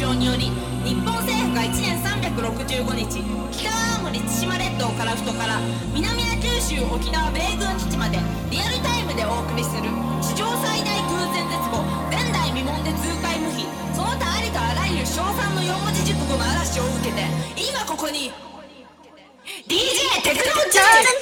況により日本政府が1年365日北青森千島列島から太から南は九州沖縄米軍基地までリアルタイムでお送りする史上最大空前絶後前代未聞で痛快無比その他ありとあらゆる賞賛の四文字熟語の嵐を受けて今ここに DJ テクノロジー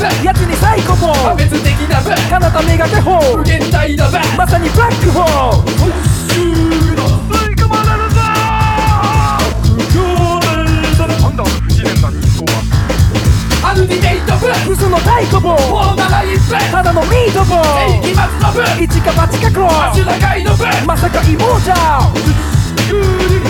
ぜやつにサイコ破滅的だぜ彼方がけ法無限大だぜまさにブラックホー。ルイト嘘の太鼓棒一遍ただのミートボール世紀末のブ一か八かク足高いのまさか妹。じゃん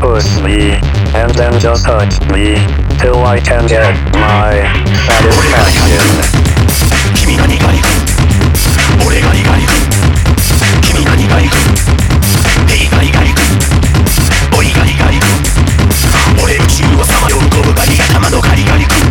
Push, me and then just touch me till I can get my satisfaction. 君が苦い俺が苦い君が苦いヘイが苦いおいが苦い俺宇宙をさまようゴブガリが玉のガリガリ君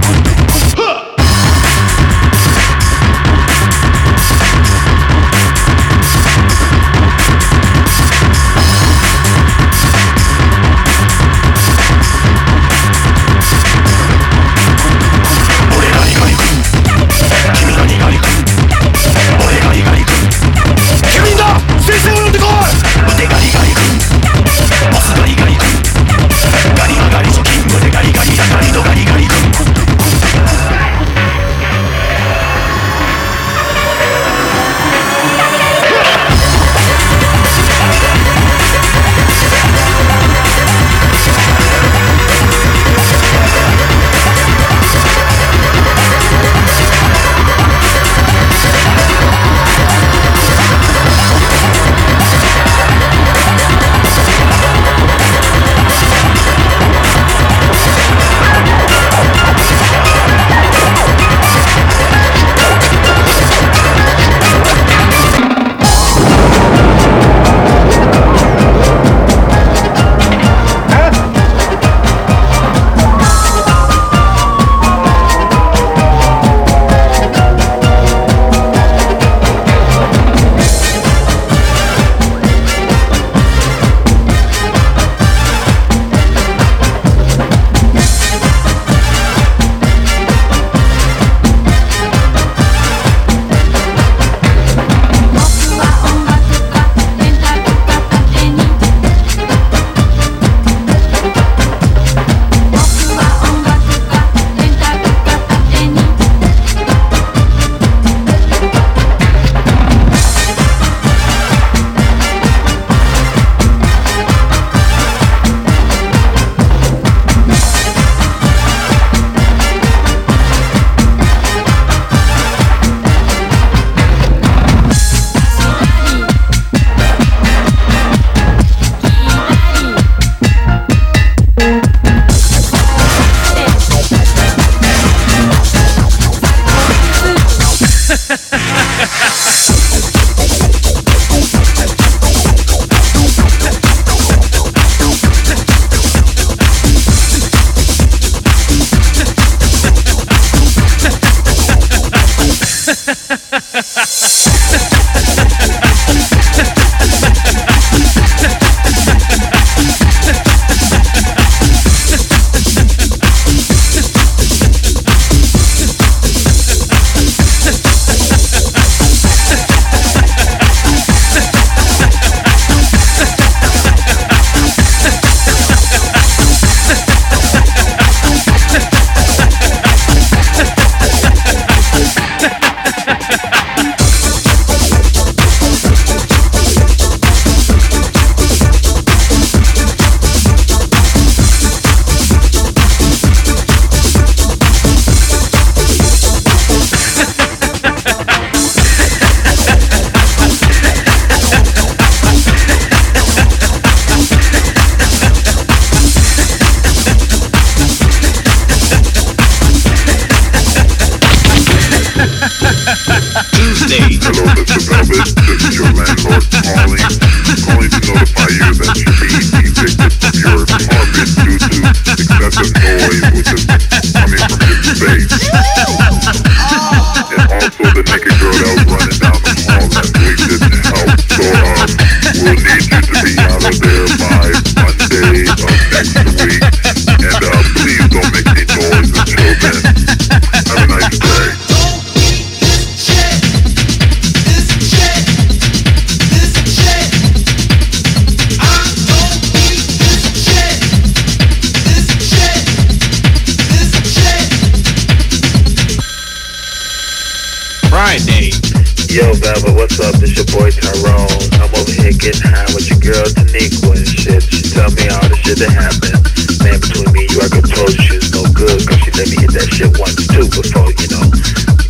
But what's up? This your boy Tyrone. I'm over here getting high with your girl Taniqua and shit. She tell me all the shit that happened. Man, between me you, are could told you no good. Cause she let me hit that shit once too before, you know.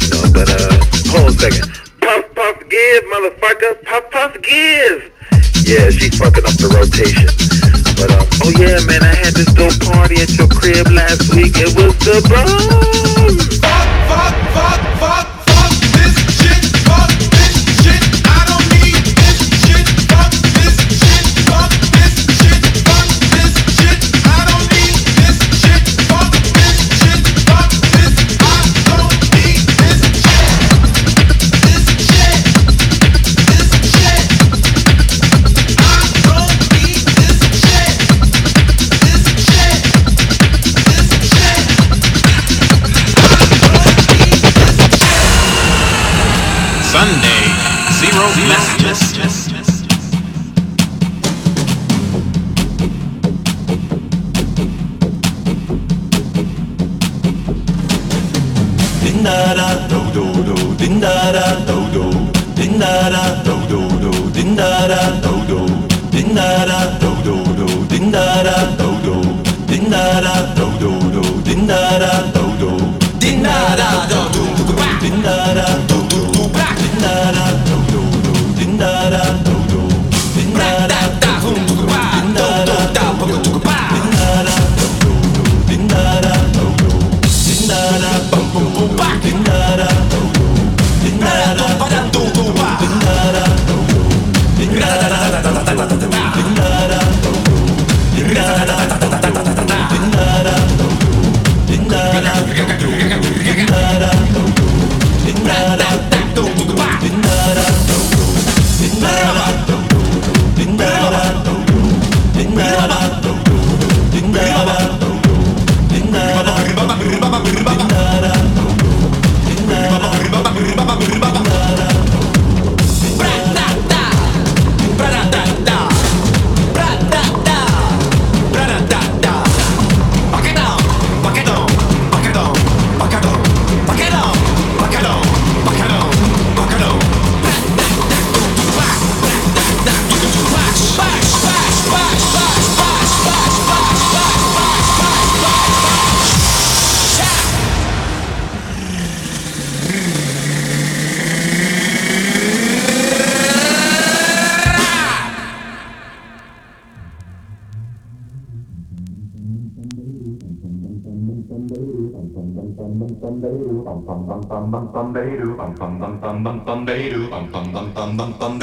You know, but uh, hold a second. Puff, puff, give, motherfucker. Puff, puff, give. Yeah, she's fucking up the rotation. But um, oh yeah, man, I had this dope party at your crib last week. It was the bomb. みんな。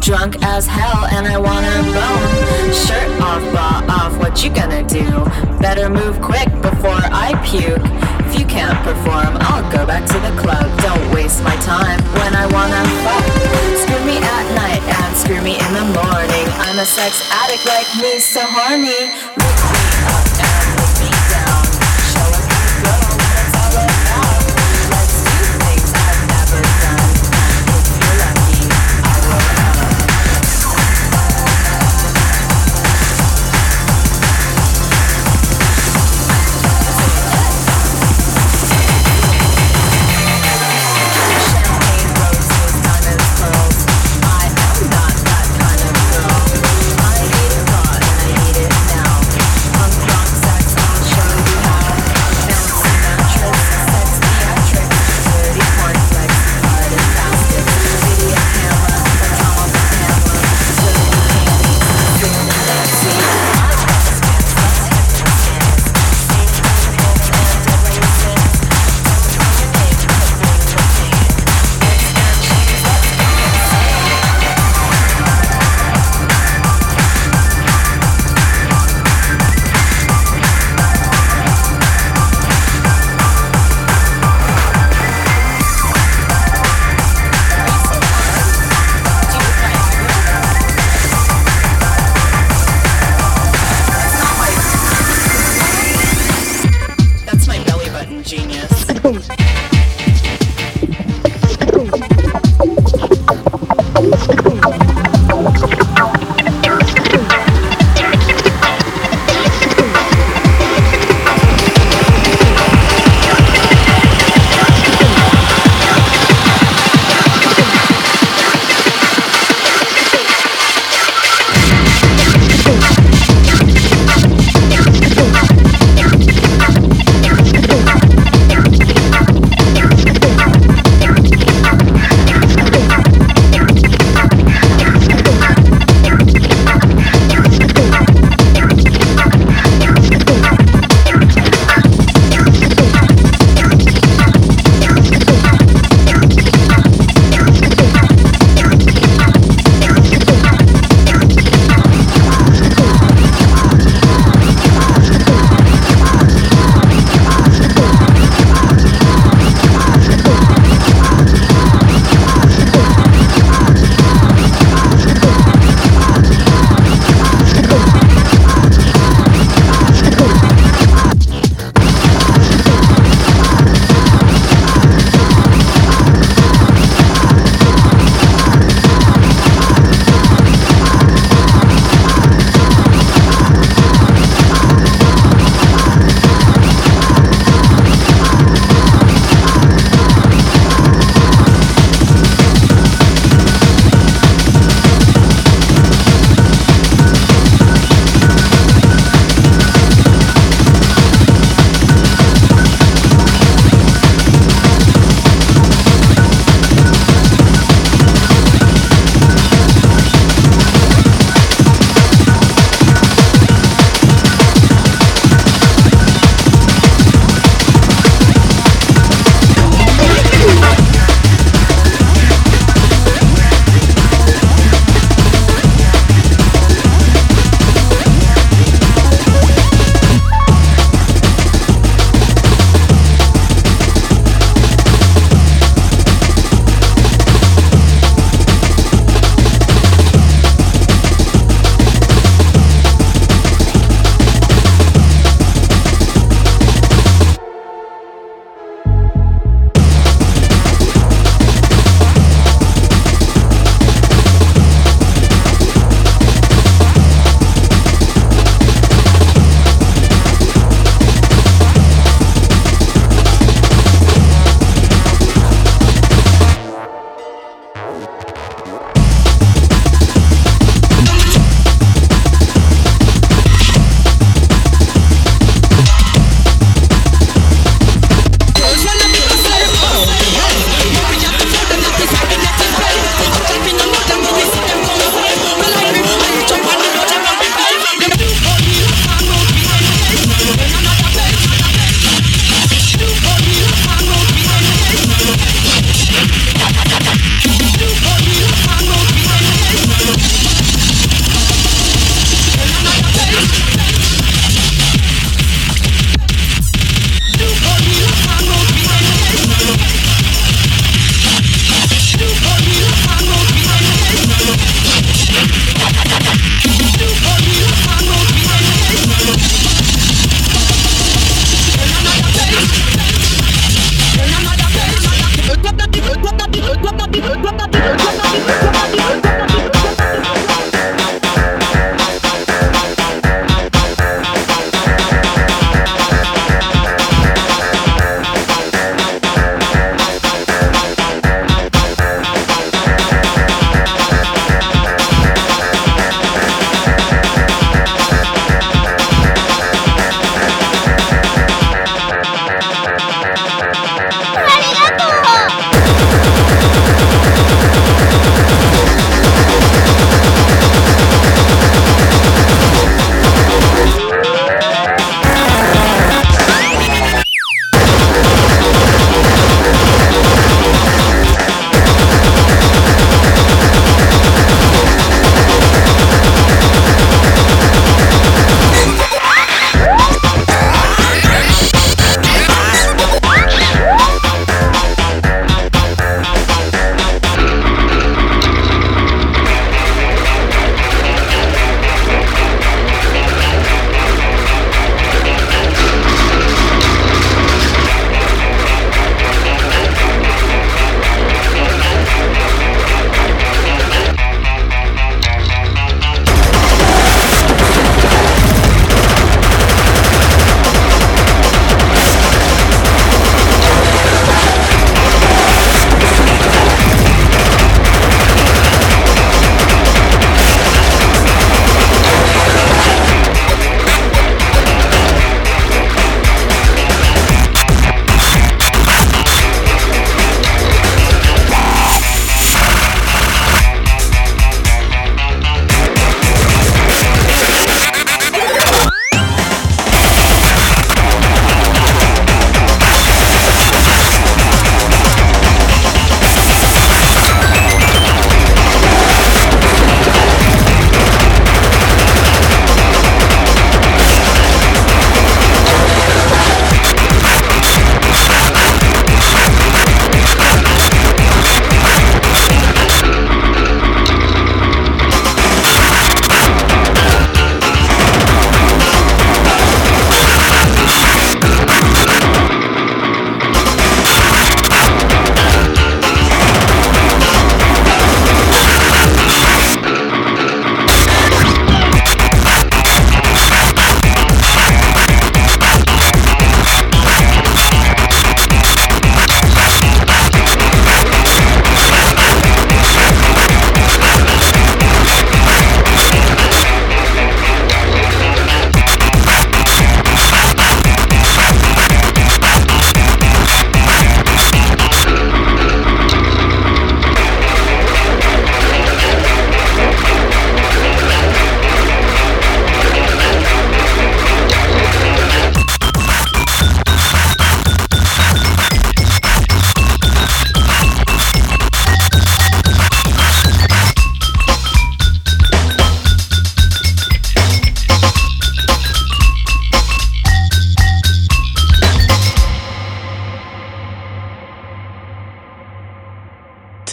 Drunk as hell and I wanna bone. Shirt off, bra off, what you gonna do? Better move quick before I puke. If you can't perform, I'll go back to the club. Don't waste my time when I wanna fuck. Screw me at night and screw me in the morning. I'm a sex addict like me, so horny.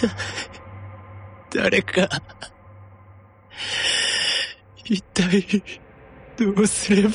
誰か、一体、どうすれば。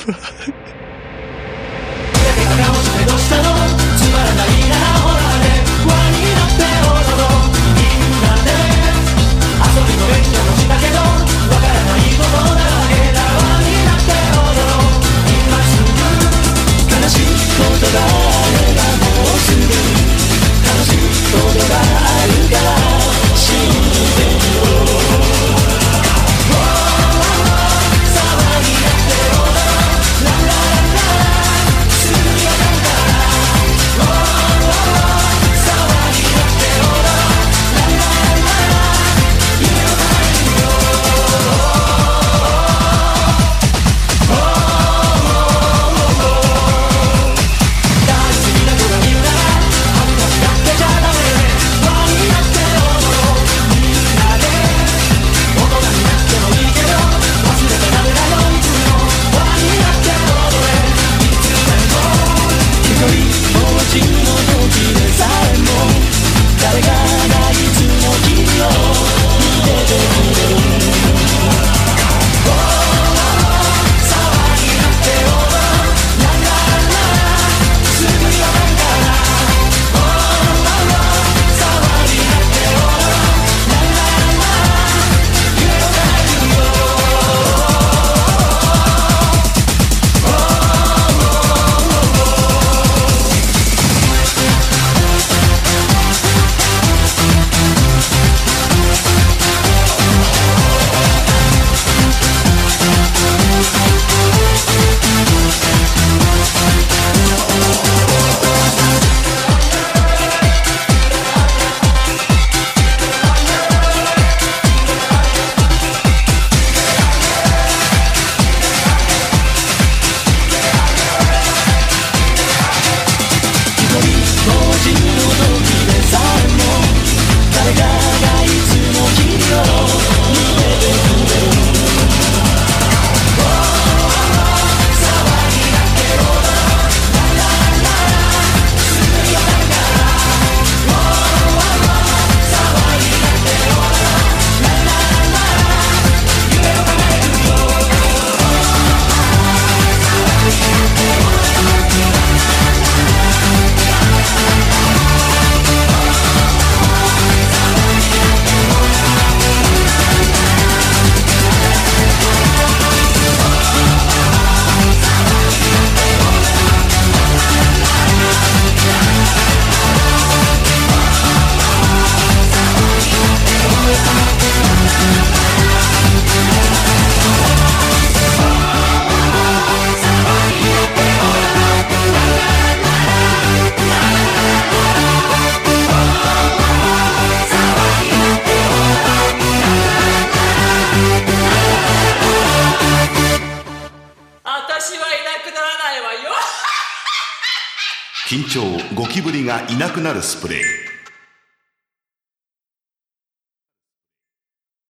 なるスプレー